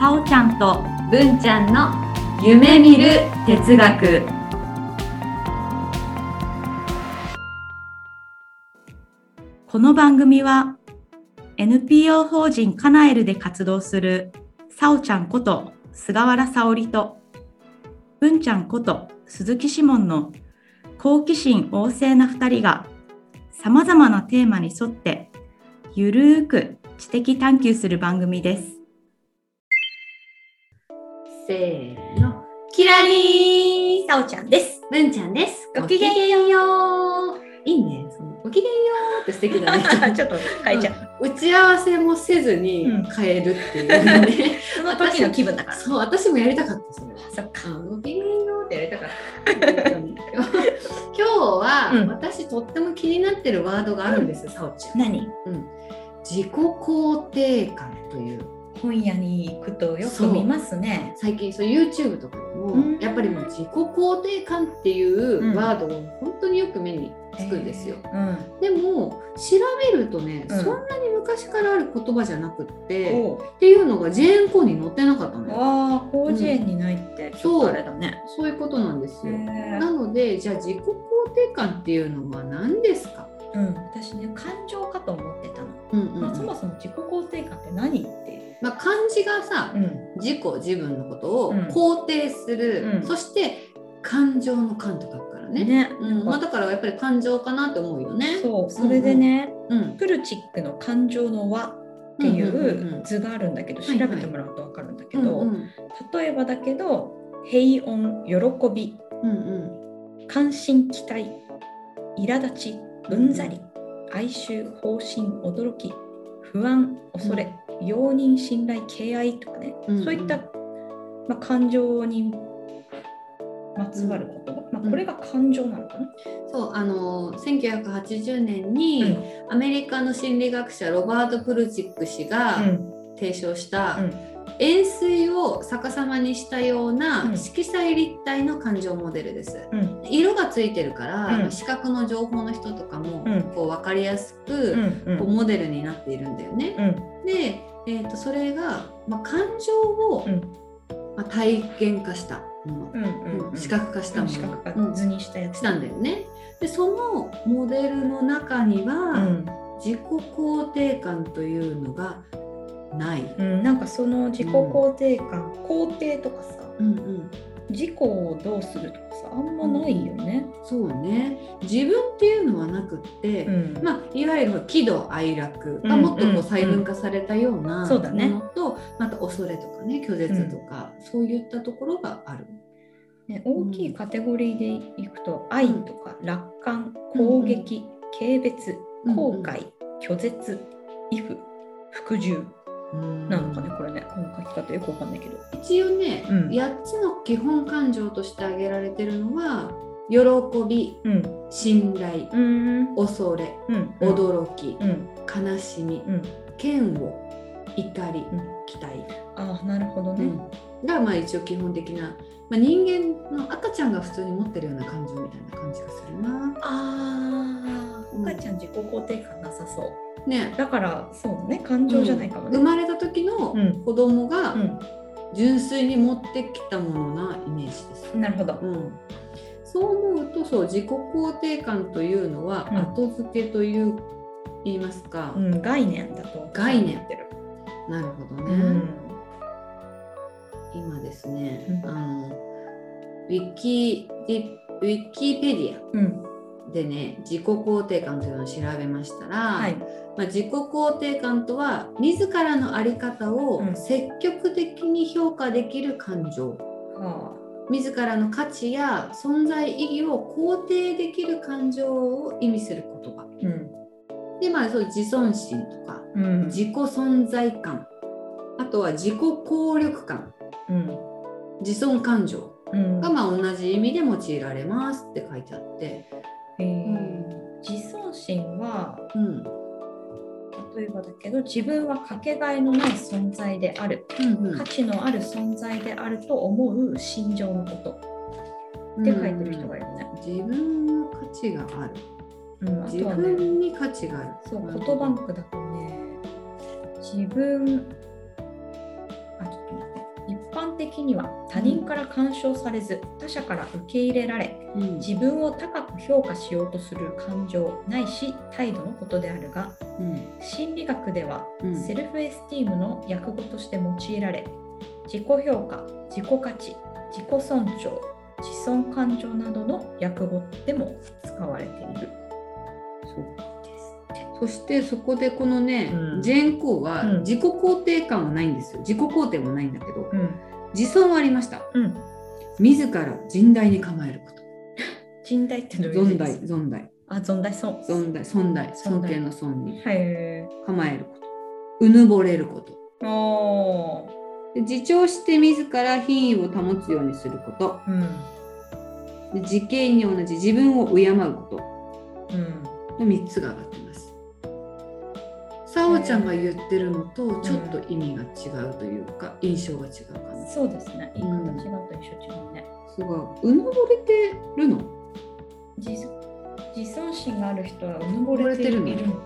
さおちゃんと文ちゃんの夢見る哲学。この番組は NPO 法人カナエルで活動するさおちゃんこと菅原沙織と文ちゃんこと鈴木志門の好奇心旺盛な2人がさまざまなテーマに沿ってゆるーく知的探求する番組です。せーの。キラリーさおちゃんです。文ちゃんです。ごきげんよう。いいね。そのごきげんようって素敵だね。ちょっと変えちゃう。打ち合わせもせずにうん変えるっていうね。その時の気分だから。そう、私もやりたかった、それは。そっか。うんごきげんようってやりたかった。今日は、うん私とっても気になってるワードがあるんですよ、さおちゃん。何？うん。自己肯定感という。本屋に行くとよく見ますね。最近そう YouTube とかでも、うんやっぱりもう自己肯定感っていうワードを本当によく目につくんですよ。うん。でも調べるとね、うんそんなに昔からある言葉じゃなくって、おっていうのがジェーンコーに載ってなかったのよ。ああ、広辞苑にないって、ちょっとあれだね。そういうことなんですよ。へなのでじゃあ自己肯定感っていうのは何ですか、うん、私ね、感情かと思っもそも自己肯定感って何って。まあ、漢字がさ、ん。自己自分のことをうん肯定する、うんそして感情の感と書くからね。ね。うんまあ、だからやっぱり感情かなって思うよね。そう、それでね、うん、プルチックの感情の輪っていんうんうんううん図があるんだけど、調べてもらうと分かるんだけど、うんうん例えばだけど平穏喜びうんうん関心期待苛立ちうんざり哀愁方針驚き不安恐れ、容認信頼敬愛とかね、うんうん。そういった、まあ、感情にまつわる言葉、まあ、これが感情なのかな、そうあの1980年に、うん。アメリカの心理学者ロバート・プルチック氏がうん。提唱した、うん円錐を逆さまにしたようなうん。色彩立体の感情モデルです。うん。色がついてるから、うん。視覚の情報の人とかも、うん。こう分かりやすく、うん。こうモデルになっているんだよね。うん。で、えー、とそれが、まあ、感情を、うん。まあ、体験化したもの、視覚化したもの、視覚化うん図にしたやつ。したんだよね。でそのモデルの中には、うん。自己肯定感というのがない。うん、なんかその自己肯定感、肯定とかさうんうん、自己をどうするとかさあんまないよね。そうね。自分っていうのはなくって、うん。まあ、いわゆる喜怒哀楽がうんもっとこうんう細分化されたようなもそうだね。のと、また恐れとかね拒絶とか、そういったところがある。ね、大きいカテゴリーでいくと、愛とか楽観攻撃、軽蔑後悔、拒絶畏怖服従なのかねこれねこの書き方よくわかんないけど。一応ね、うん。8つの基本感情として挙げられてるのは喜びうん。信頼うん。恐れうん。驚き、うん。悲しみうん。嫌悪怒り、うん。期待、ああなるほどね。がまあ一応基本的な、まあ、人間の赤ちゃんが普通に持ってるような感情みたいな感じがするな。あ赤ちゃん自己肯定感なさそう。ね。だからそうだね感情じゃないかもね。生まれた時のうん。子供がうん。純粋に持ってきたものなイメージです。なるほど。うん、そう思うとそう自己肯定感というのはうん。後付けという、言いますか、うん、概念だと。概念。ってる。なるほどね、うん。今ですね、うん。あのウィキディウィキペディうん。アでね自己肯定感というのを調べましたら、はい。まあ、自己肯定感とは自らの在り方をうん積極的に評価できる感情、は自らの価値や存在意義を肯定できる感情を意味する言葉あ。うん。でまあそう自尊心とかうん。自己存在感あとは自己効力感うん。自尊感情うんがまあ同じ意味で用いられますって書いてあって、えー自尊心はうん。例えばだけど自分はかけがえのない存在である。うんうん。価値のある存在であると思う心情のこと。って書いてる人がいるね。自分の価値がある。うん、あ自とはね分に価値がある。そう、フォトバンクだとね、自分、的には他人から干渉されず、他者から受け入れられ、うん。自分を高く評価しようとする感情ないし態度のことであるが、うん。心理学では、うん。セルフエスティームの訳語として用いられ、自己評価、自己価値、自己尊重、自尊感情などの訳語でも使われている。そしてそこでこのね、うん。ジェーン・コーはうん。自己肯定感はないんですよ。自己肯定もないんだけどうん自尊はありました。うん、自ら甚大に構えること。人大ってどういう存在字です？存在あ、存在そう。存在存在。存尊在敬の尊に。へ構えること。うぬぼれること。ー。お自重して自ら品位を保つようにすること。うん。で自敬に同じ自分を敬うこと。うん。の3つが上がってます。さおちゃんが言ってるのとちょっと意味が違うというか、印象が違うかな。そうですね。言い方うん違うと一緒違うね。すごい。うぬぼれてるの？自自尊心がある人はうぬぼれているのか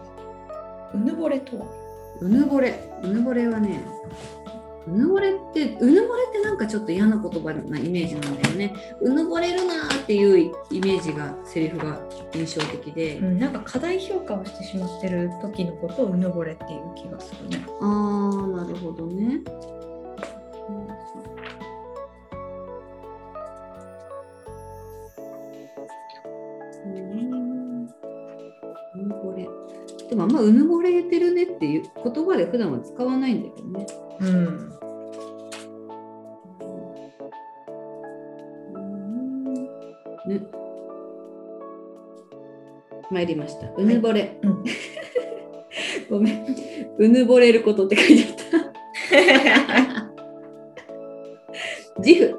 うぬぼれとは？うぬぼれ。うぬぼれはね、うぬぼれって、うぬぼれってなんかちょっと嫌な言葉なイメージなんだよね。うぬぼれるなーっていうイメージが、セリフが印象的で。うん、なんか過大評価をしてしまってる時のことをうぬぼれっていう気がするね。あー、なるほどね。うんうぬぼれ。でもあんまうぬぼれてるねっていう言葉で普段は使わないんだけどね。うん。ね。参りました。うぬぼれ。うん ごめん。うぬぼれることって書いてあった。自負。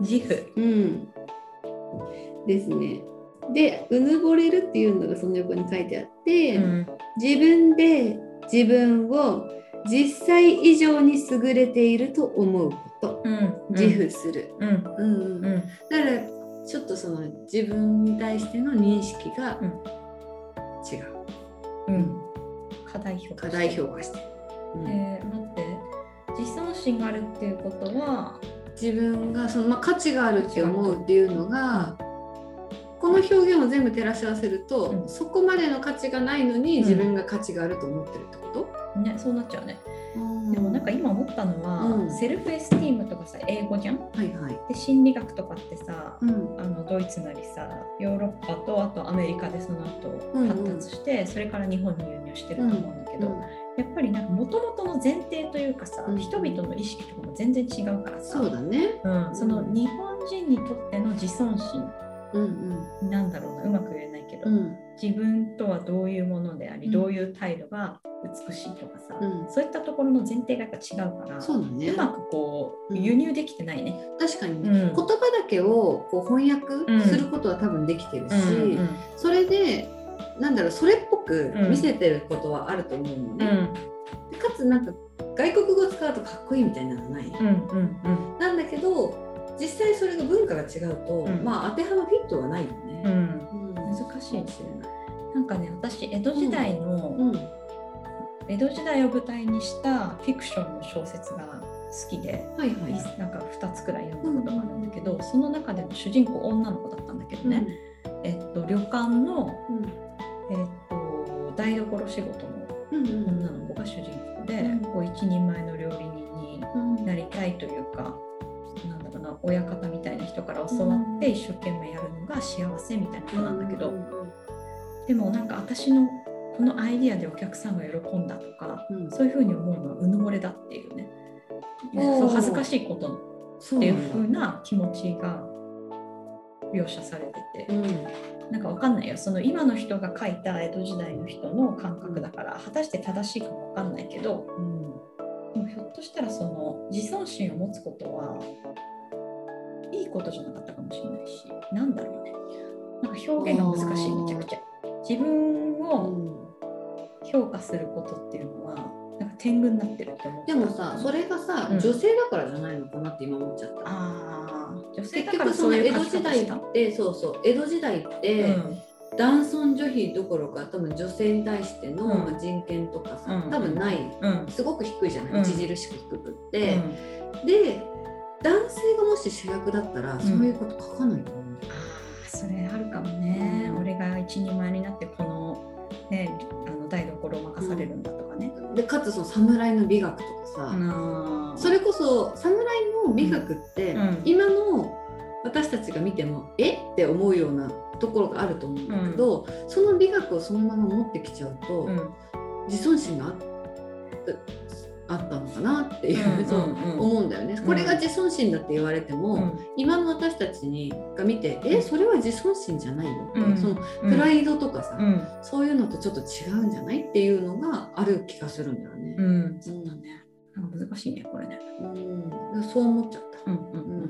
自負。うん。ですね。で、うぬぼれるっていうのがその横に書いてあって、うん。自分で自分を実際以上に優れていると思うこと。うん。自負する。うん。うんうんうん。だからちょっとその自分に対しての認識がうん違う。うん。過大評価。過大評価してる。うんえー、待って。自尊心があるっていうことは、自分がその、まあ、価値があるって思うっていうのが、この表現を全部照らし合わせると、うんそこまでの価値がないのにうん自分が価値があると思ってるってこと、ね、そうなっちゃうね。でもなんか今思ったのは、うん。セルフエスティームとかさ、英語じゃん？はいはい。で、心理学とかってさ、うん。あのドイツなりさヨーロッパとあとアメリカでその後うんうん。発達して、それから日本に輸入してると思うんだけど、うん。やっぱりなんか元々の前提というかさ、うん。人々の意識とかも全然違うからさ。そうだね。うん、その日本人にとっての自尊心うんなんだろうな。うまく言えないけど、うんうん自分とはどういうものであり、うん。どういう態度が美しいとかさ、うん。そういったところの前提がやっぱ違うからそうだね。う。まくこううん。輸入できてないね。確かに。ね、うん。言葉だけをこう翻訳することは多分できてるし、うん。うんそれでなんだろうそれっぽくうん。見せてることはあると思うのね。かつなんか外国語を使うとかっこいいみたいなのない、うんうんうん。なんだけど実際それが文化が違うと、うん。まあ当てはまフィットはないよね。うんうん難しいかもしれなんかね私江戸時代の、うん。江戸時代を舞台にしたフィクションの小説が好きで、はいはい。なんか2つくらい読んだことがあるんだけど、その中での主人公女の子だったんだけどね、えっと、旅館の、うん。えっと、台所仕事のうんうん。女の子が主人公で、うん。こう一人前の料理人にうん。なりたいというか。なんだろうな親方みたいな人から教わって一生懸命やるのが幸せみたいな子なんだけど、でもなんか私のこのアイディアでお客さんが喜んだとか、うん。そういうふうに思うのはうぬぼれだっていうね。そう恥ずかしいことっていうふうな気持ちが描写されてて、うん。なんかわかんないよ。その今の人が書いた江戸時代の人の感覚だから果たして正しいかもわかんないけどうん。でもひょっとしたらその自尊心を持つことはいいことじゃなかったかもしれないしなんだろうね。なんか表現が難しいめちゃくちゃ。自分うをん。評価することっていうのはなんか天狗になってるって思った。でもさそれがさ、うん。女性だからじゃないのかなって今思っちゃった。ああ女性結だから局その江そういう書戸時代き方したってそうそう江戸時代って、うん。男尊女卑どころか多分女性に対しての、うん。まあ人権とかさ、うん。多分ない。うん。すごく低いじゃない、うん。著しく低くって、で男性がもし主役だったら、そういうこと書かないと思うんだよあーそれあるかもね、うん俺が一人前になってこのねあの台所を任されるんだとかね、でかつその侍の美学とかさ、それこそ侍の美学って、うん。今の私たちが見てもえ？って思うようなところがあると思うんだけど、その美学をそのまま持ってきちゃうと、うん。自尊心がああったのかなっていう,、うんそううん。うん思うんだよね。これが自尊心だって言われても、うん。今の私たちにが見て、うん。えそれは自尊心じゃないよって、うん。そのプライドとかさ、うん。そういうのとちょっと違うんじゃないっていうのがある気がするんだよね。うん、そうだねなんか難しいねこれね。うん、そう思っちゃった。うんうん。うん。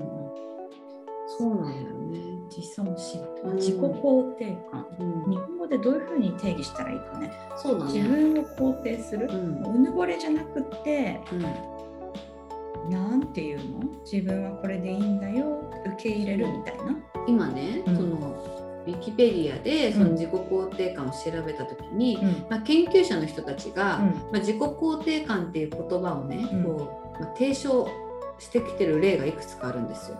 そうなんだよね。自尊心うん。自己肯定感。うん。日本語でどういうふうに定義したらいいかね。そうだね。自分を肯定する。うん。うぬぼれじゃなくってうん。なんていうの？自分はこれでいいんだよ。受け入れるみたいな。今ね、うん。そのウィキペディアでその自己肯定感を調べた時に、うん。まあ、研究者の人たちが、うん。まあ、自己肯定感っていう言葉をね、うん。こうまあ、提唱してきてる例がいくつかあるんですよ。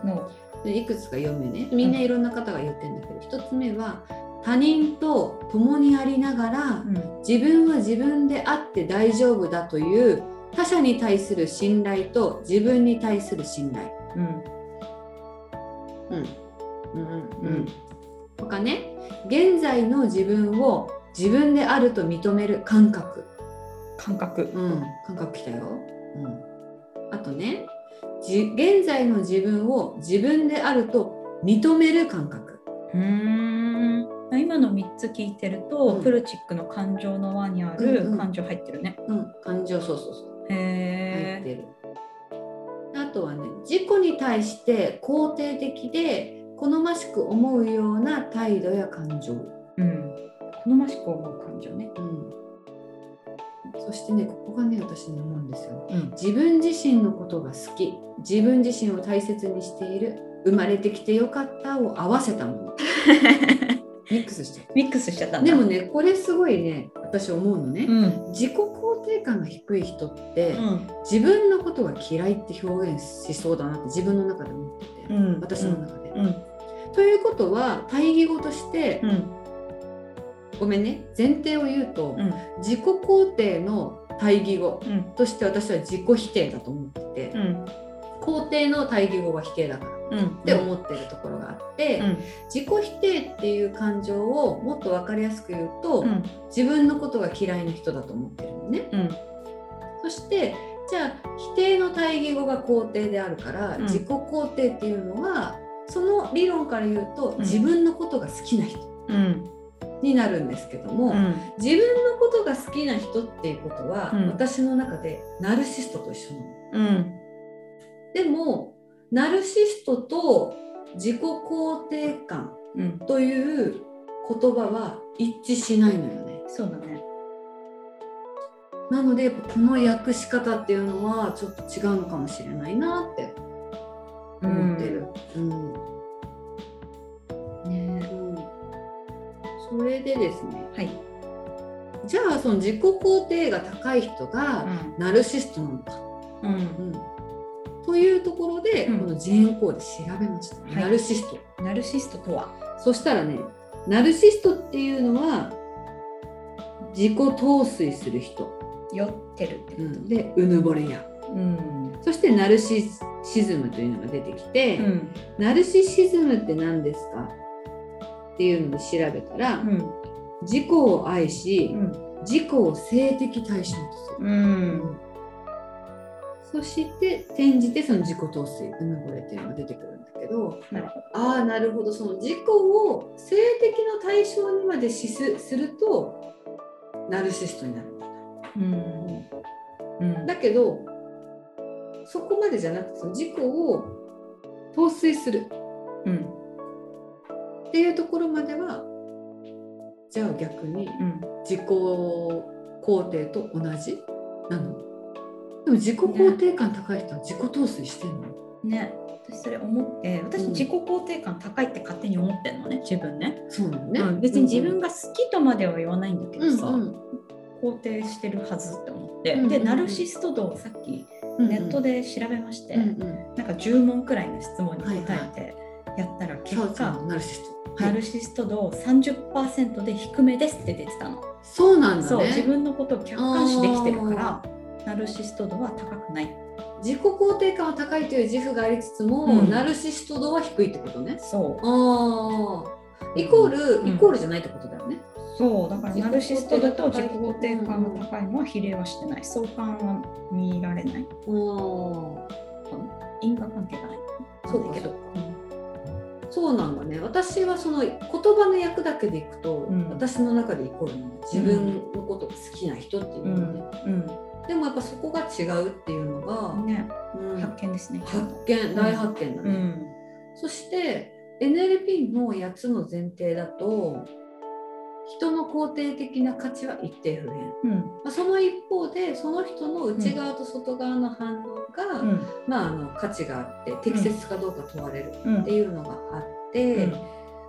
のでいくつか読むね。みんないろんな方が言ってるんだけど、一つ目は他人と共にありながらうん。自分は自分であって大丈夫だという他者に対する信頼と自分に対する信頼。うん。うん。うん。うん。他ね現在の自分を自分であると認める感覚、感覚うん、感覚きたよ、うん、あとねじ現在の自分を自分であると認める感覚、うーん。今の3つ聞いてると、うん。プルチックの感情の輪にあうんうん。る感情入ってるね。うん、感情そうそうそう。入へえ。ってる。あとはね自己に対して肯定的で好ましく思うような態度や感情、うん。好ましく思う感情ね。うん、そしてねここがね私に思うんですようん。自分自身のことが好き自分自身を大切にしている生まれてきてよかったを合わせたものミックスしてミックスしちゃった。でもねこれすごいね私思うのね、うん。自己肯定感が低い人って、うん。自分のことが嫌いって表現しそうだなって自分の中で思ってて、うん。私の中で。うん。ということは対義語として、うん。ごめんね前提を言うと、うん。自己肯定の対義語うん。として私は自己否定だと思ってて、うん。肯定の対義語は否定だからうん。って思ってるところがあって、うん。自己否定っていう感情をもっと分かりやすく言うと、うん。自分のことが嫌いな人だと思ってるのね。うん。そしてじゃあ否定の対義語が肯定であるから、うん自己肯定っていうのはその理論から言うと、ん自分のことが好きな人うん。になるんですけども、うん。自分のことが好きな人っていうことは、うん私の中でナルシストと一緒なの。うん。でもナルシストと自己肯定感うん。という言葉は一致しないのよね。そうだね。なのでこの訳し方っていうのはちょっと違うのかもしれないなって思ってる。うんそれでですねはい。じゃあその自己肯定が高い人がナルシストなのか、うん。うんというところで、うんこのジェーン・コーで調べました、いナルシスト。ナルシストとは？そしたらねナルシストっていうのは自己陶酔する人、酔ってるってこでうぬぼれやと。うん。そしてナルシシズムというのが出てきて、うん。ナルシシズムって何ですか？っていうので調べたら、うん。自己を愛し、うん。自己を性的対象とする、うん。そして転じてその自己陶酔うぬぼれっていうのが出てくるんだけどああなるほどその自己を性的の対象にまで視すするとナルシストになるんだど。うん。うん。だけどそこまでじゃなくてその自己を陶酔するうん。っていうところまではじゃあ逆にうん。自己肯定と同じなの？でも自己肯定感高い人は自己陶酔してんの、ね。私それ思って私うん。自己肯定感高いって勝手に思ってんのね自分ね、そうなのね、うん。別に自分が好きとまでは言わないんだけどさ、うん肯定してるはずって思って、うんうんうん。でナルシスト度をさっきうんネットで調べまして、うんうん。なんか10問くらいの質問に答えてやったら結そう果、そうナルシスト、ナルシスト度30%で低めですって出てたの、そうなんだね。そう自分のことを客観視できてるからナルシスト度は高くない。自己肯定感は高いという自負がありつつも、うん。ナルシスト度は低いってことね。そう。イコール、うん。イコールじゃないってことだよね、そうだからナルシストだと自己肯定感が高いのは比例はしてない。相関は見られない。お因果関係がない。そうだけどそうなんだね。私はその言葉の役だけでいくと、うん。私の中でイコール自分のことが好きな人っていううのね、ん。でもやっぱそこが違うっていうのが、うんね。うん。発見ですね。発見大発見だね、うん。そして NLP の8つの前提だと人の肯定的な価値は一定不変、うん。まあ、その一方でその人の内側と外側の反応が、うん。まあ、あの価値があって適切かどうか問われるうん。っていうのがあって、うん。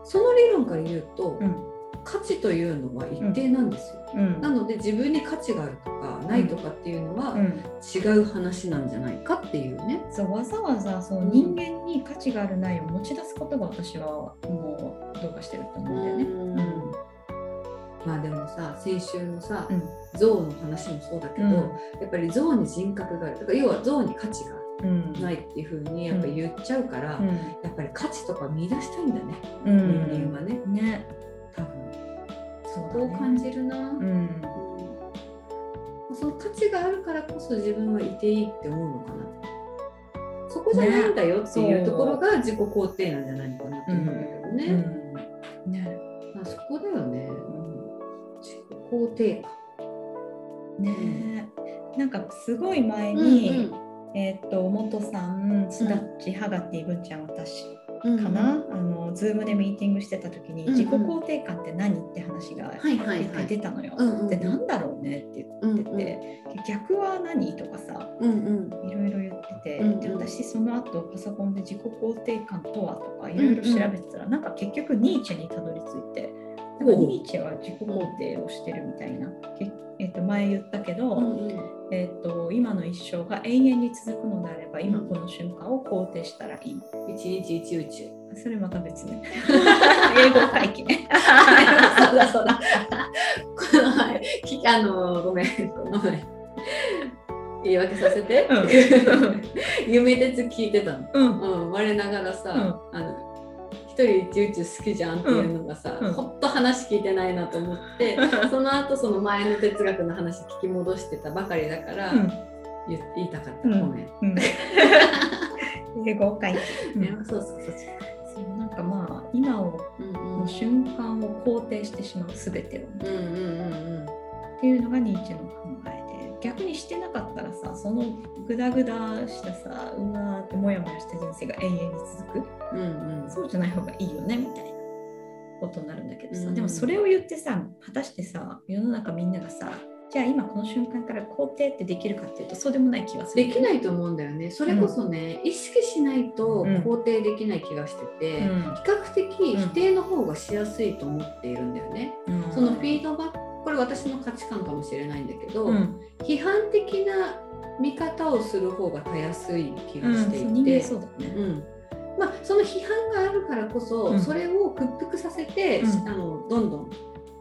その理論から言うと、うん。価値というのは一定なんですよ。うん。なので自分に価値があるとかないとかっていうのはうん。違う話なんじゃないかっていうね。そうわざわざその人間に価値があるないを持ち出すことが私はもうどうかしてると思うんだよね。うんまあでもさ先週のさ、うん。象の話もそうだけど、うん。やっぱり象に人格があるだから要は象に価値がうん。ないっていうふうにやっぱ言っちゃうから、うん。やっぱり価値とか見出したいんだね、うん。人間はね。ね。多分。そそこを感じるな、うん。うん。その価値があるからこそ自分はいていいって思うのかな。そこじゃないんだよっていうねところが自己肯定なんじゃないのかなって思うんだけどね、肯定感。ねなんかすごい前に、うんえーっと元さんすだっちはがっていぶんちゃん私うんかな、あのズームでミーティングしてた時に、うんうん。自己肯定感って何？って話がはいはい一い。出たのよ。うんうんでなんだろうねってうん言ってて、逆は何？とかさうんうん。いろいろ言ってて、うんうん。で私その後パソコンで自己肯定感とはとかいろいろ調べてたら、なんか結局ニーチェにたどり着いてなんかニーチェは自己肯定をしてるみたいな、けえっと前言ったけど、うんうんえっと今の一生が永遠に続くのであれば今この瞬間を肯定したらいい。一日一宇宙それまた別ね。英語会計。そうだそうだ。この前、きあのごめん、この前。言い訳させて。夢鉄聞いてたの。うん。うん、我ながらさ、うんあの一人一宇宙好きじゃんっていうのがさ、うん。うん。ほっと話聞いてないなと思って、その後その前の哲学の話聞き戻してたばかりだから、うん。言言いたかった、うんごめん。うん。英語会計。ねそうそうそうそう。なんかまあ今をの瞬間を肯定してしまうすべてを。うんうんうんっていうのがニーチェの逆にしてなかったらさそのグダグダしたさうわーってモヤモヤした人生が永遠に続く。うんうん。うんそうじゃない方がいいよねみたいなことになるんだけどさ、うん。でもそれを言ってさ果たしてさ世の中みんながさじゃあ今この瞬間から肯定ってできるかっていうとそうでもない気がするできないいと思うんだよね。それこそね、意識しないとうん。肯定できない気がしてて、うん。比較的否定の方がしやすいと思っているんだよね。うん。そのフィードバック、これ私の価値観かもしれないんだけど、うん。批判的な見方をする方がたやすい気うんがしていて、そうん。まあ、その批判があるからこそ、うん。それを屈服させて、うん。あのどんどん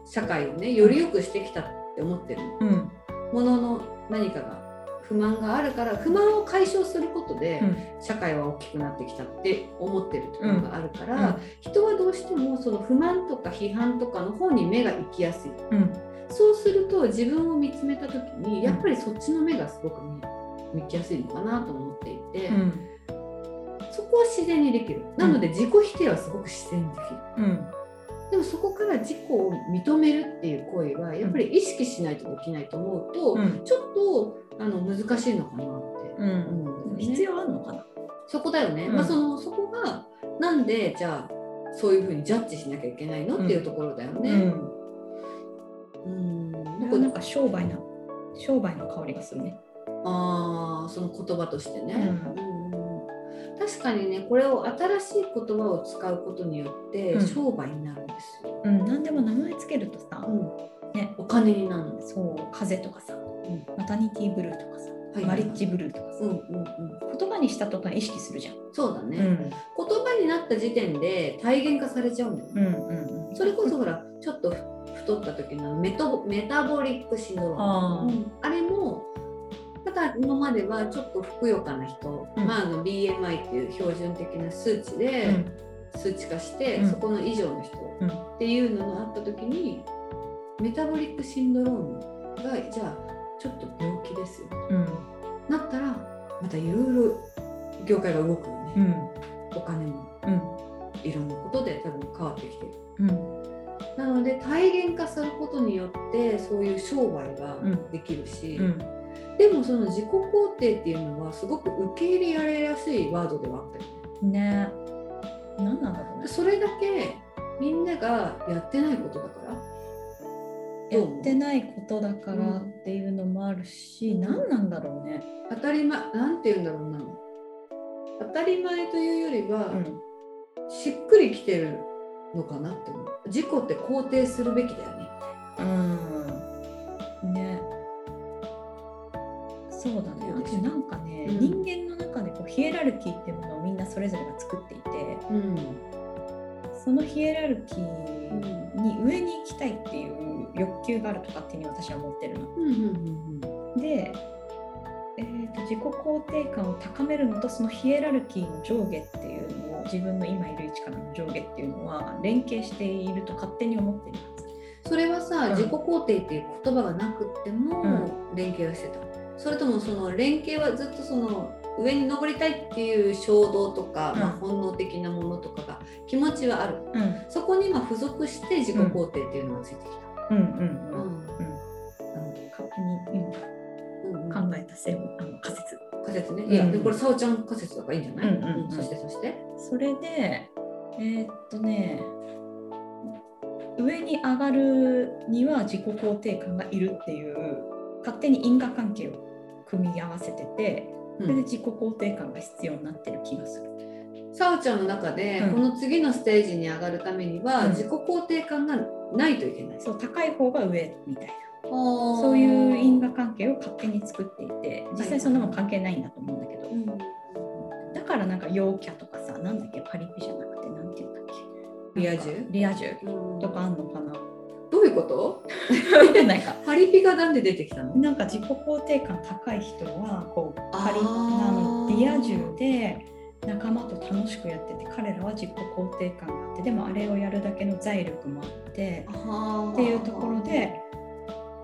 社会をねより良くしてきたって思ってる。の。うん。ものの何かが不満があるから不満を解消することで、うん。社会は大きくなってきたって思ってるところがあるから、うん。人はどうしてもその不満とか批判とかの方に目が行きやすい。うんそうすると自分を見つめた時にんやっぱりそっちの目がすごく見見きやすいのかなと思っていて、うんそこは自然にできるなので自己否定はすごく自然にできる。うんでもそこから自己を認めるっていう行為はやっぱり意識しないとできないと思うと、うんちょっとあの難しいのかなってうん思うんだよね。必要あるのかな？そこだよね。うんまあそのそこがなんでじゃあそういうふうにジャッジしなきゃいけないの、っていうところだよね。うん。これなんか商売な商売の香りがするね。ああその言葉としてね。ううんうん確かにねこれを新しい言葉を使うことによってうん商売になるんですよ。うん、何でも名前つけるとさ、うんね、お金になるんです。そう風とかさ、んマタニティブルーとかさ、はいマリッジブルーとかさ、うんうんうん。言葉にした途端意識するじゃん。そうだね、うん言葉になった時点で体現化されちゃうんだよね。うんうんうん、それこそほらちょっとふ太った時のメトメタボリックシンドロームうんあれもただ今まではちょっとふくよかな人、うん。まあ、あの BMI っていう標準的な数値で数値化して、うん。そこの以上の人。うん。っていうのがあった時にメタボリックシンドロームがじゃあちょっと病気ですよ。うん。なったらまたいろいろ業界が動くよね、うん。お金も。うん。いろんなことで多分変わってきてる。うん。なので体現化することによってそういう商売ができるし、うん。でもその自己肯定っていうのはすごく受け入れられやすいワードではあったよね。ね。何なんだろうね。それだけみんながやってないことだから。やってないことだからっていうのもあるし、何なんだろうね。当たり前なんて言うんだろうな。当たり前というよりは、うん。しっくりきてるのかなって思う。自己って肯定するべきだよね。うん。ね。そうだね。あとなんかね、うん。人間の中でこうヒエラルキーっていうものをみんなそれぞれが作っていてうんそのヒエラルキーに上に行きたいっていう欲求があると勝手に私は思ってるの。うんうんうんで、えーと自己肯定感を高めるのとそのヒエラルキーの上下っていうのを自分の今いる位置からの上下っていうのは連携していると勝手に思ってるはず。それはさ、うん。自己肯定っていう言葉がなくっても連携はしてた、それともその連携はずっとその上に登りたいっていう衝動とか、うん。まあ、本能的なものとかが気持ちはある。うん。そこにまあ付属して自己肯定っていうのがついてきうんうんた、うん。うん。うん。勝手に今うんうん。考えたせいあの仮説仮説ね、うんいやでこれさおちゃん仮説だからいいんじゃない、うんうんうん。そしてそして？それでえーっとね上に上がるには自己肯定感がいるっていう勝手に因果関係を組み合わせててそれで自己肯定感が必要になってる気がする。さおちゃんの中で、うん。この次のステージに上がるためには、うん。自己肯定感がないといけない。そう高い方が上みたいなそそういう因果関係を勝手に作っていて実際そんなもん関係ないんだと思うんだけど、うん。だからなんか陽キャとかさなんだっけパリピじゃなくてなんて言うんだっけ？リア充？リア充。うん。とかあんのかな？どういうこと？なんか。パリピがなんで出てきたの？なんか自己肯定感高い人はこうパリあーあのリア充で仲間と楽しくやってて彼らは自己肯定感があってでもあれをやるだけの財力もあってっっていうところで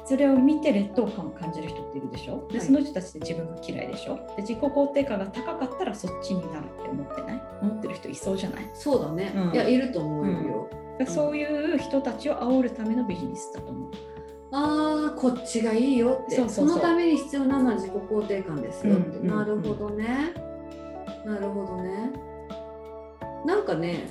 それを見て劣等感を感じる人っているでしょ？ではい。その人たちって自分が嫌いでしょ？で自己肯定感が高かったらそっちになるって思ってない？思ってる人いそうじゃない？そうだね、うん。いやいると思うよ、だからそういう人たちを煽るためのビジネスだと思う。ああこっちがいいよって。そうそうそう。のために必要なのは自己肯定感ですよって、うん。うん。なるほどね、なるほどね。なんかね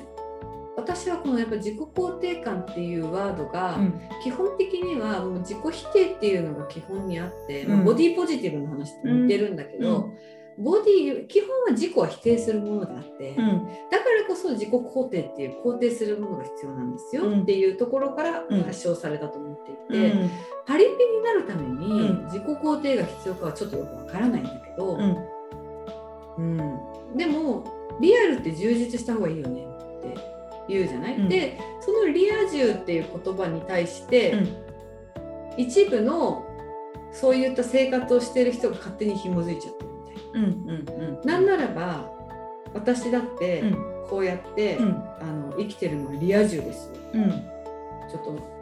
私はこのやっぱ自己肯定感っていうワードが、うん。基本的にはもう自己否定っていうのが基本にあって、まあうんボディポジティブの話と似てるんだけど、ボディ基本は自己は否定するものであって、うん。だからこそ自己肯定っていう肯定するものが必要なんですようん。っていうところからうん発祥されたと思っていて、うん。パリピになるためにうん自己肯定が必要かはちょっとよくわからないんだけど、うん。うん。でもリアルって充実した方がいいよねって言うじゃない、うん。でそのリア充っていう言葉に対して、一部のそういった生活をしてる人が勝手に紐づいちゃってるみたいうんうんうん。な。なんならば私だってうん。こうやって、うん。あの生きてるのはリア充ですよ。うん。ちょっと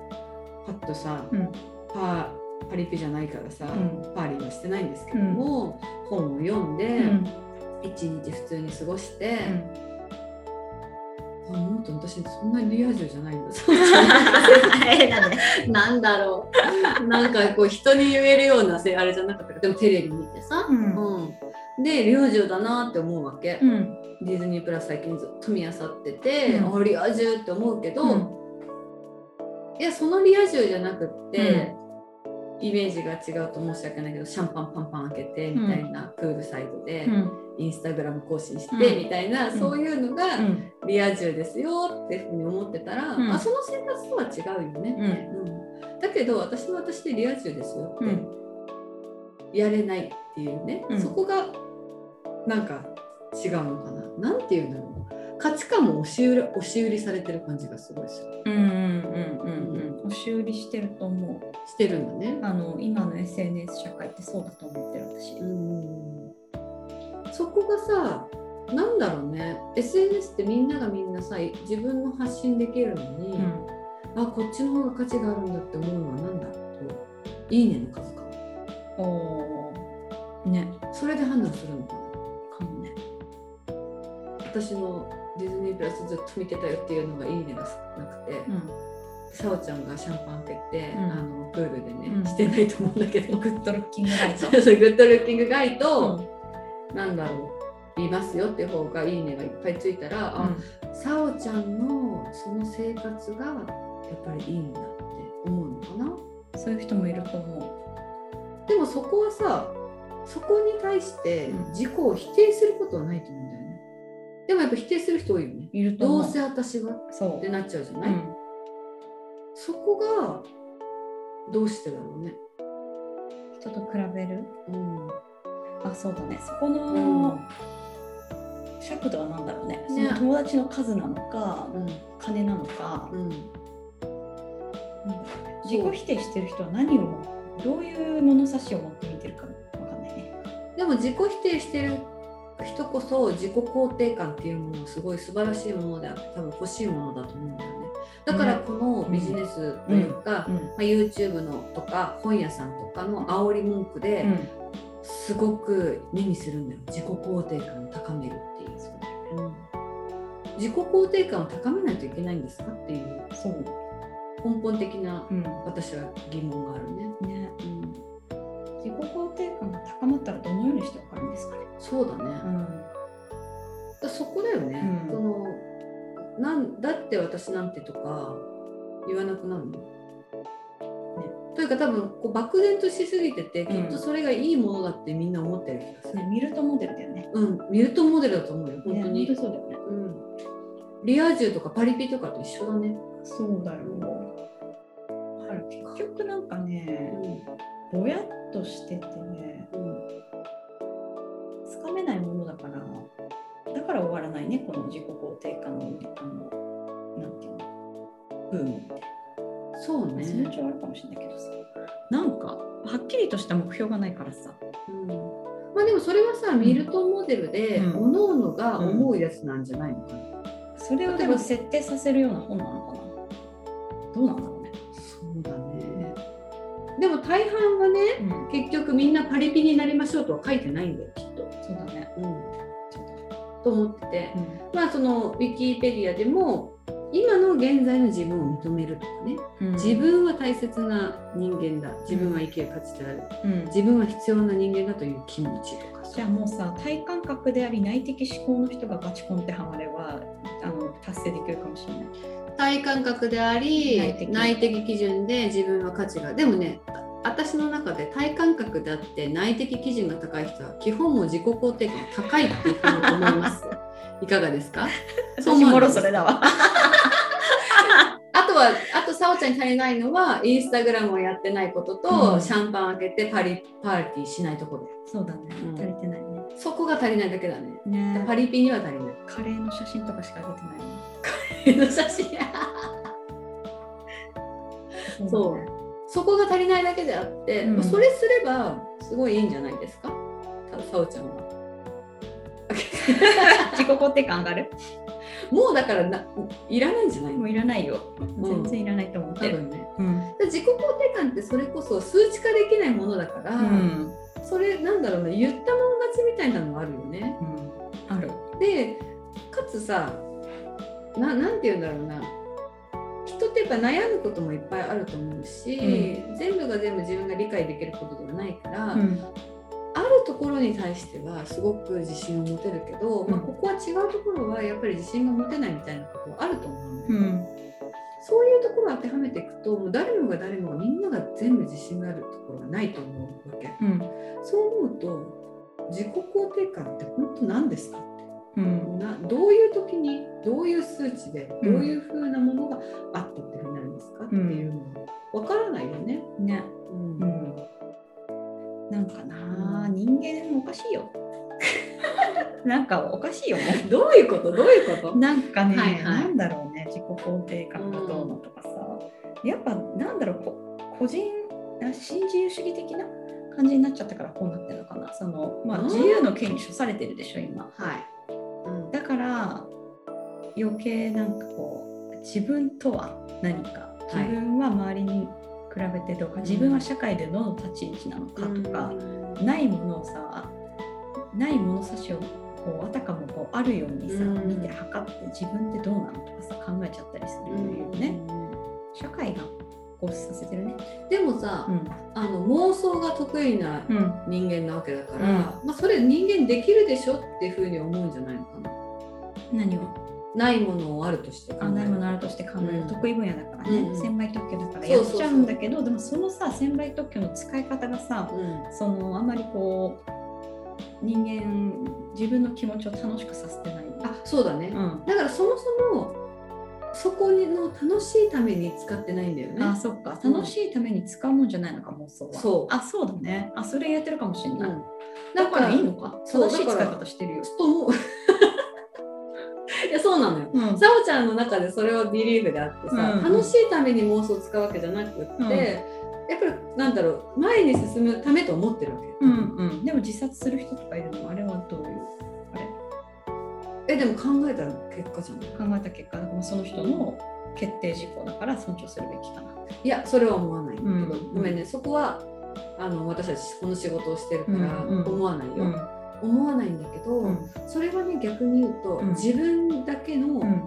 パッとさ、うん。パパリピじゃないからさ、うん。パーリーはしてないんですけども、本を読んで、うん。一日普通に過ごして、うんあもっと私そんなにリア充じゃないんだ。なんだろう。なんかこう人に言えるようなせあれじゃなかったでもテレビ見てさ、うん。うん。でリア充だなって思うわけ、うん。ディズニープラス最近ずっと見漁ってて、うん。あリア充って思うけど、うん。いやそのリア充じゃなくって、イメージが違うと申し訳ないけどシャンパンパンパン開けてみたいな、プールサイドで、インスタグラム更新してうん。みたいな、うん。そういうのがうん。リア充ですよっていうふうに思ってたら、うん。あその生活とは違うよね、うん。だけど私は私でリア充ですよって、うん。やれないっていうね、うん。そこがなんか違うのかな。なんていうんだろう。価値観も押し売り押し売りされてる感じがすごいする。うんうんうんうんうん。押し売りしてると思う。してるんだね。あの今の SNS 社会ってそうだと思ってる私、うんそこがさなんだろうね。SNS ってみんながみんなさ自分の発信できるのに、あこっちの方が価値があるんだって思うのは何だと。いいねの数かうん、おー。ね。それで判断するのかな。かもね。私のディズニープラスずっと見てたよっていうのがいいねが少なくて、うん。さおちゃんがシャンパン開けて、うん。あのプールでね、うん。してないと思うんだけど。グッドルッキングライトそうそうグッドルッキングガイと、うんなんだろう。いますよって方がいいねがいっぱいついたら、あさおちゃんのその生活がやっぱりいいんだって思うのかな。そういう人もいると思でもそこはさそこに対してうん。自己を否定することはないと思うんだよね。でもやっぱ否定する人多いよね。ういるとどうせ私がってなっちゃうじゃない、うん。そこがどうしてだろうね。人と比べる？うんあそうだね。そこうん。の尺度は何だろうね。そねの友達の数なのか、うん。金なのか、うん。自己否定してる人は何をどういう物差しを持って見てるかわかんないね。でも自己否定してる人こそ自己肯定感っていうものもすごい素晴らしいものであって多分欲しいものだと思うんだよね。だからこのビジネスというか、うん。まあ、YouTube のとか本屋さんとかの煽り文句でうんすごく目にするんだよ。自己肯定感を高めるっていう、うん。自己肯定感を高めないといけないんですかっていう。そう、根本的なうん。私は疑問があるね、ね、うん、自己肯定感が高まったらどのようにしてわかるんですかね。そうだね、ん。だそこだよね、うん。そのなんだって私なんてとか言わなくなるの、というか多分こう漠然としすぎてて、きっとそれがいいものだってみんな思ってる気がする、ね、ミルトモデルだよね。うん。ミルトモデルだと思うよ。本当に、ね、本当そうだよね。うん、リア充とかパリピとかと一緒だね、そうだよ。あれ結局なんかうね、ん。ぼやっとしててね、うん、つかめないものだから、だから終わらないね、この自己肯定感の、あの、なんていうの、ブームって。そうね、そあるかもしれないけどさ、なんか、はっきりとした目標がないからさ、うん、まあでもそれはさミルトモデルで、うん。各々が思うやつなんじゃないのかな、それをでも設定させるような本なのかな。どうなんだろうね。そうだね。でも大半はねうん、結局みんなパリピになりましょうとは書いてないんだよきっと。そうだね。うん、と。思ってて。だ。まあそのウィキペディアでも今の現在の自分を認めるとかね、うん。自分は大切な人間だ。自分は生きる価値である。うん。自分は必要な人間だという気持ちとか。じゃあもうさ体感覚であり内的思考の人がバチコンってハマればあの達成できるかもしれない。体感覚であり内的。基準で自分は価値がでもねあ私の中で体感覚であって内的基準が高い人は基本も自己肯定感が高いっていうふうに思いますいかがですか？そう思わないれだわ。あとは、あと、さおちゃんに足りないのは、インスタグラムをやってないことと、うんシャンパン開けてパリパーティーしないところ。そうだねうん。足りてないね。そこが足りないだけだね。ねパリピには足りない。カレーの写真とかしか上げてないね。写真そそうだねそこが足りないだけであって、うんまあそれすればすごいいいんじゃないですか？ささおちゃんは。自己肯定感上がる？もうだからないらないんじゃないの？もういらないよ。全然いらないと思ってる。多分ね。うん。だから自己肯定感ってそれこそ数値化できないものだから、うん。それなんだろうな言ったもん勝ちみたいなのもあるよね。ある。でかつさななんて言うんだろうな人ってやっぱ悩むこともいっぱいあると思うし、全部が全部自分が理解できることではないから、うん。あるところに対してはすごく自信を持てるけど、まあ、うんここは違うところはやっぱり自信が持てないみたいなことはあると思うんだよねうん。そういうところを当てはめていくともう誰もが誰もがみんなが全部自信があるところがないと思うわけ。うん。そう思うと自己肯定感って本当何ですかってうんなどういう時にどういう数値でうんどういうふうなものがあったっていうふうになるんですかっていうのわからないよね。ねうんうんなんかな人間おかしいよ。なんかおかしいよ。ねどういうこと？どういうこと？なんかね、はいはい。なんだろうね自己肯定感がどうのとかさ、やっぱなんだろうこ個人あ新自由主義的な感じになっちゃったからこうなってるのかな。その、まあ、うん。自由の権利処されてるでしょ今。はい。うん。だから余計なんかこう自分とは何か。自はい。分は周りに比べてどうか、自分は社会でどの立ち位置なのかとか、ないものをさない物差しをこうあたかもこうあるようにさ、うん。見て測って自分ってどうなのとかさ考えちゃったりするよね、社会がこうさせてるね。でもさ、うん。あの妄想が得意なうん。人間なわけだから、うん。まあ、それ人間できるでしょっていうふうに思うんじゃないのかな。何を？ないものをあるとして考える。あないものあるとして考える、うん。得意分野だからね、うん専売特許だからやっちゃうんだけどでもそのさ専売特許の使い方がさうん。そのあんまりこう人間自分の気持ちを楽しくさせてない。あそうだね、うん。だからそもそもそこの楽しいために使ってないんだよね。あそっか。楽しいために使うもんじゃないのか妄想は。そう。あそうだね。あそれやってるかもしれない、うん。だからいいのか？正しい使い方してるよ、と思う。いやそうなのよ。うん。さおちゃんの中でそれはビリーフであってさ、うん楽しいために妄想を使うわけじゃなくって、うん。やっぱりなんだろう前に進むためと思ってるわけ。うんうん、でも自殺する人とかいるの？あれはどういう？あれ？えでも考えたら結果じゃない？考えた結果まあその人の決定事項だから尊重するべきかな。いやそれは思わないんだけど、うん。ごめんね。そこはあの私たちこの仕事をしてるから思わないよ、うん思わないんだけど、うん。それはね逆に言うと、うん。自分だけの、うん。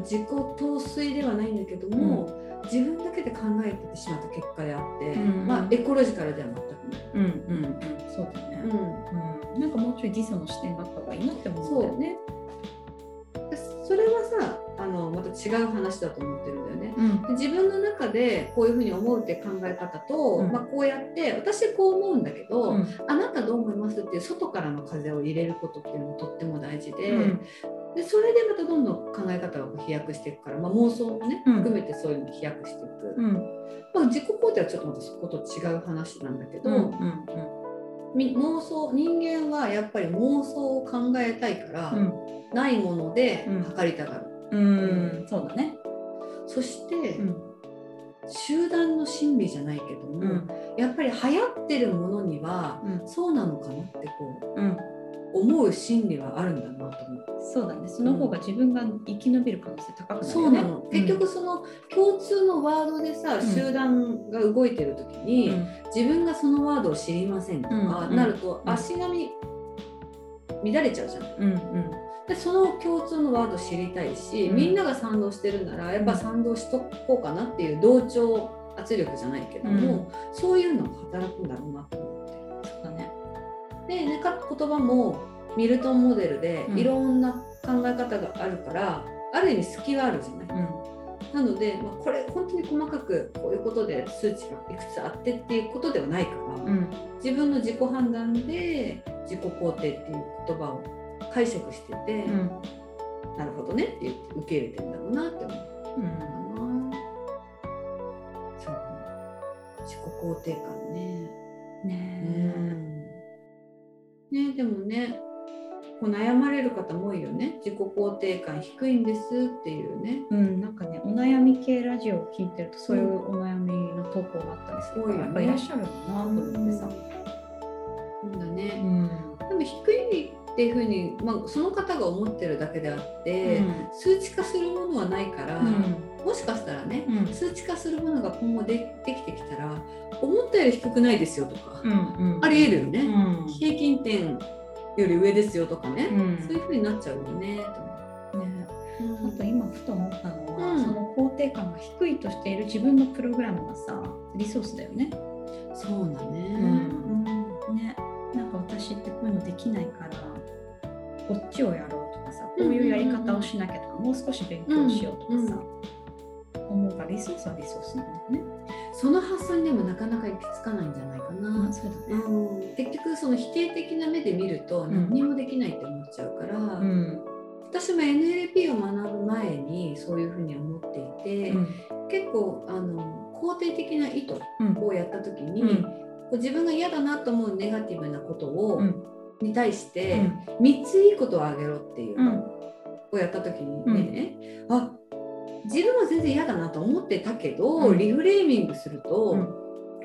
自己陶酔ではないんだけども、自分だけで考えてしまった結果であって、うん。まあエコロジカルでは全く。ない。うんうん。うんそうだね、うん。うん。なんかもうちょい自訴の視点があった方がいいなって思うんだよね。でそれはさあのまた違う話だと思ってるん。うん。で自分の中でこういうふうに思うって考え方と、うん。まあ、こうやって私こう思うんだけど、うん。あなたどう思いますっていう外からの風を入れることっていうのもとっても大事で,、うん。でそれでまたどんどん考え方が飛躍していくから、まあ、妄想もねうん。含めてそういうのに飛躍していく、うん。まあ、自己肯定はちょっとまたそこと違う話なんだけど、うんうん。み妄想人間はやっぱり妄想を考えたいから、うん。ないものでうん。測りたがる、うん。そうだね。そして、うん。集団の心理じゃないけども、うん。やっぱり流行ってるものにはうん。そうなのかなってこうん。う思う心理はあるんだなと思って。そうだね。その方が自分が生き延びる可能性高くなるね。うなの、結局その共通のワードでさ、ん。集団が動いてる時うん、に、うん。自分がそのワードを知りませんとか、うん。なるとうん足並み乱れちゃうじゃん。うん。うんでその共通のワード知りたいし、うんみんなが賛同してるならやっぱ賛同しとこうかなっていう同調圧力じゃないけども、そういうのが働くんだろうなと思って。そうだね。で、ね、か言葉もミルトンモデルでうんいろんな考え方があるから、ある意味隙はあるじゃない。うんなので、まあ、これ本当に細かくこういうことで数値がいくつあってっていうことではないから、うん自分の自己判断で自己肯定っていう言葉を解釈してて、うん。なるほどねって言って受け入れてんだろうなって思う。うん。そう。自己肯定感ね。ねねでもねこう悩まれる方も多いよね。自己肯定感低いんですっていうね。えうん。なんかねお悩み系ラジオを聞いてるとそういうお悩みの投稿があったりするから、多いよね。やっぱいらっしゃるんだなと思ってさ。そうだね、ん。でも低いっていうふうに、まあ、その方が思ってるだけであって、数値化するものはないから、もしかしたらね、うん。数値化するものが今後でできてきたら思ったより低くないですよとか、うんうん。ありえるよね、うん。平均点より上ですよとかね、うん。そういうふうになっちゃうよねと。ね。あと今ふと思ったのは、うん。その肯定感が低いとしている自分のプログラムがさリソースだよね。そうだね。うん。ね。なんか私ってこういうのできないからこっちをやろうとかさこういうやり方をしなきゃとか、もう少し勉強しようとかさ、思うからリソースはリソースなんだよね。その発想にでもなかなか行き着かないんじゃないかな。そうだね。うん、結局その否定的な目で見るとん何にもできないって思っちゃうから、うん。私も NLP を学ぶ前にそういうふうに思っていて、うん。結構あの肯定的な意図うん。をやった時に、うんこう自分が嫌だなと思うネガティブなことを、うんに対して3ついいことをあげろっていうのをやった時にね、あ自分は全然嫌だなと思ってたけど、うんリフレーミングすると、うん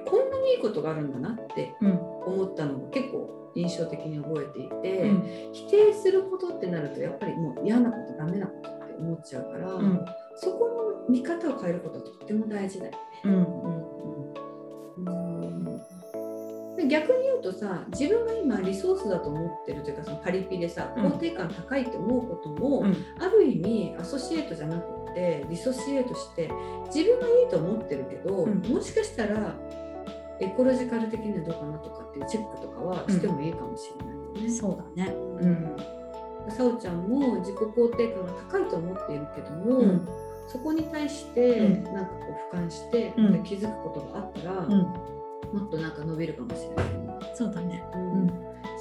こんなにいいことがあるんだなってうん。思ったのが結構印象的に覚えていて、うん。否定することってなるとやっぱりもう嫌なことダメなことって思っちゃうから、うん。そこの見方を変えることはとっても大事だよね。うん。で逆に言うとさ自分が今リソースだと思ってるというかそのパリピでさうん肯定感高いって思うことも、うん。ある意味アソシエートじゃなくってディソシエートして自分がいいと思ってるけど、うんもしかしたらエコロジカル的にはどうかなとかっていうチェックとかはしてもいいかもしれないよね。そうだね。うん。さおちゃんも自己肯定感が高いと思っているけども、うん。そこに対してうんなんかこう俯瞰して、うん気づくことがあったら、うん。もっとなんか伸びるかもしれないね、そうだね。うん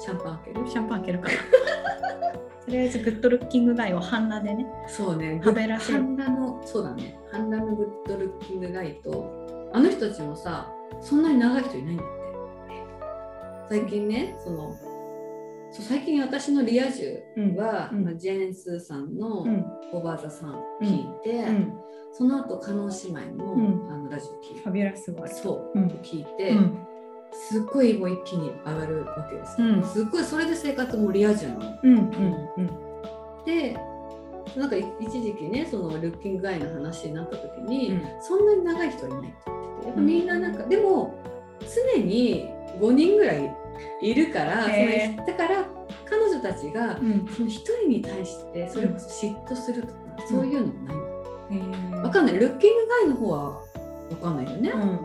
シャンパン開ける？シャンパン開けるから。とりあえずグッドルッキングガイを半裸でね。そうねはべらせる半裸のそうだね半裸のグッドルッキングガイとあの人たちもさそんなに長い人いないんだって最近ねそのそう最近私のリア充は、うんまあ、ジェーン・スーさんのうん。「オーバー・ザ・さん」聞いて、うん。その後加納姉妹の,、うんあのラジオ聞いてファビュラスワールそう、うん聞いて、うん。すっごいもう一気に上がるわけですよ、うんすっごいそれで生活もリア充なの。うん。うん。うん。でなんかい一時期ねそのルッキングガイの話になった時に、うんそんなに長い人はいないって言っててやっぱみんななんか、でも常に5人ぐらいいるから、へーだから彼女たちがうん。その一人に対してそれこそ嫉妬するとか、そういうのもないの。かんないルッキングガイの方はわかんないよね、うん。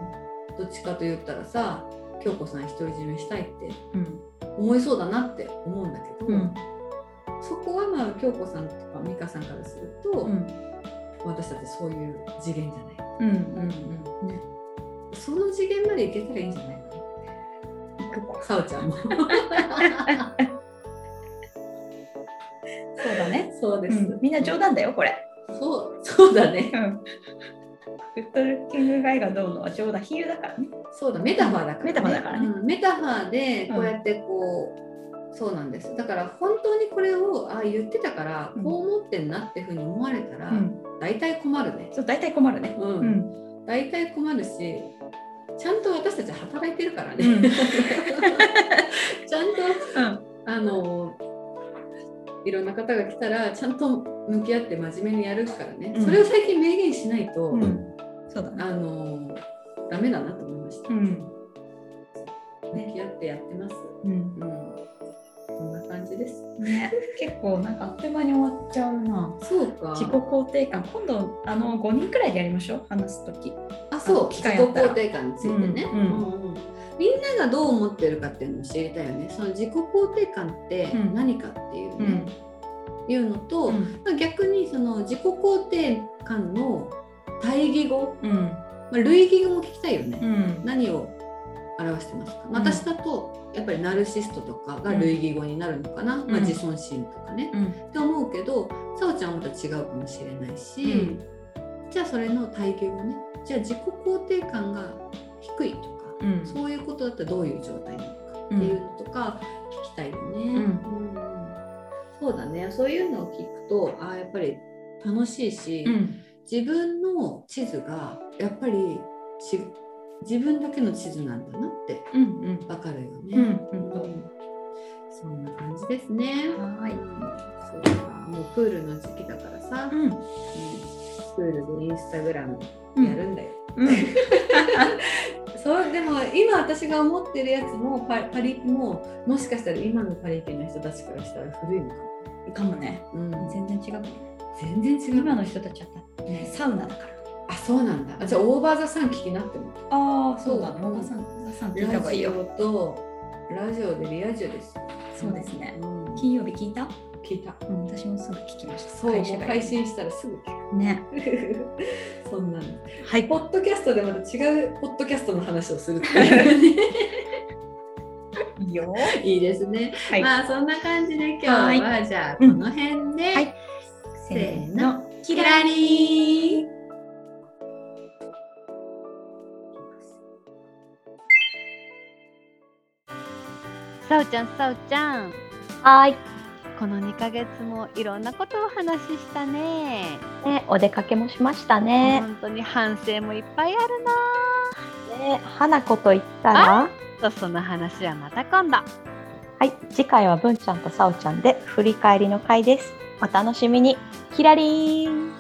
どっちかと言ったらさ京子さん独り占めしたいってうん。思いそうだなって思うんだけど、うん。そこはまあ京子さんとか美香さんからすると、うん。私たちそういう次元じゃないうん。うん。ね。その次元までいけたらいいんじゃないか。なさおちゃんも そうだね。そうです、うん。みんな冗談だよ、これ。そうそうだねうん。グッドルッキングガイがどうのは冗談、比喩だからね。そうだメタファーだから、ね、メタファーだからねうんメタファーでこうやってこう、そうなんですだから本当にこれをあ言ってたからうんこう思ってんなっていうふうに思われたら、うん。大体困るねそう、大体困るね。うん、うん。大体困るしちゃんと私たち働いてるからね、うん ちゃんとうん。あのいろんな方が来たらちゃんと向き合って真面目にやるからね、うん。それを最近明言しないと、うん。そうだね。あのダメだなと思いました、うん。向き合ってやってます、うん。うん、こんな感じです。ね、結構なんかあっという間に終わっちゃうな。そうか。自己肯定感、今度あの5人くらいでやりましょう、話すとき。あそう。機自己肯定感についてね、うんみんながどう思ってるかっていうのを知りたいよね。その自己肯定感ってうん。何かっていうね、うん。いうのと、うん。まあ逆にその自己肯定感の対義語、うん。まあ、類義語も聞きたいよね、うん。何を表してますか、まあうん。私だとやっぱりナルシストとかが類義語になるのかな、まあ、うん自尊心とかね、うん。って思うけどさおちゃんはまた違うかもしれないし、うん。じゃあそれの対義語ね。じゃあ自己肯定感が低いと。か、うん。そういうことだったらどういう状態なのかっていうのとか聞きたいよね。うんそうだねそういうのを聞くとあーやっぱり楽しいし、うん。自分の地図がやっぱりし自分だけの地図なんだなってうん。うん。わかるよね。うん。うんそんな感じですね。はーいそうかもうプールの時期だからさ、うん。うんプールでインスタグラムうんやるんだよ。うん。そうでも今私が思ってるやつもパパリピももしかしたら今のパリピの人たちからしたら古いのかも。かもね。うん、全然違うね。全然違う。今の人たちはね、サウナだから。あそうなんだ。あじゃあオーバーザさん聞きなっても。ああ、そうだねおばさん、おばさん聞いた方がいいよ。ラジオとラジオでリア充です。そうですね。うん金曜日聞いた？聞いた。うん、私もすぐ聞きました。そう、もう会社が配信したらすぐ聞く。ね。そんなの。はい。ポッドキャストでまた違うポッドキャストの話をするっていうね。いいよ。いいですね。はい。まあそんな感じで今日は、はいじゃあこうんの辺で、はいせーの、キラリーさおちゃんさおちゃんはい、この2ヶ月もいろんなことをお話ししたねね、お出かけもしましたね。本当に反省もいっぱいあるなね、花子と言ったら、とその話はまた今度はい、次回は文ちゃんとさおちゃんで振り返りの回です。お楽しみに。キラリーン。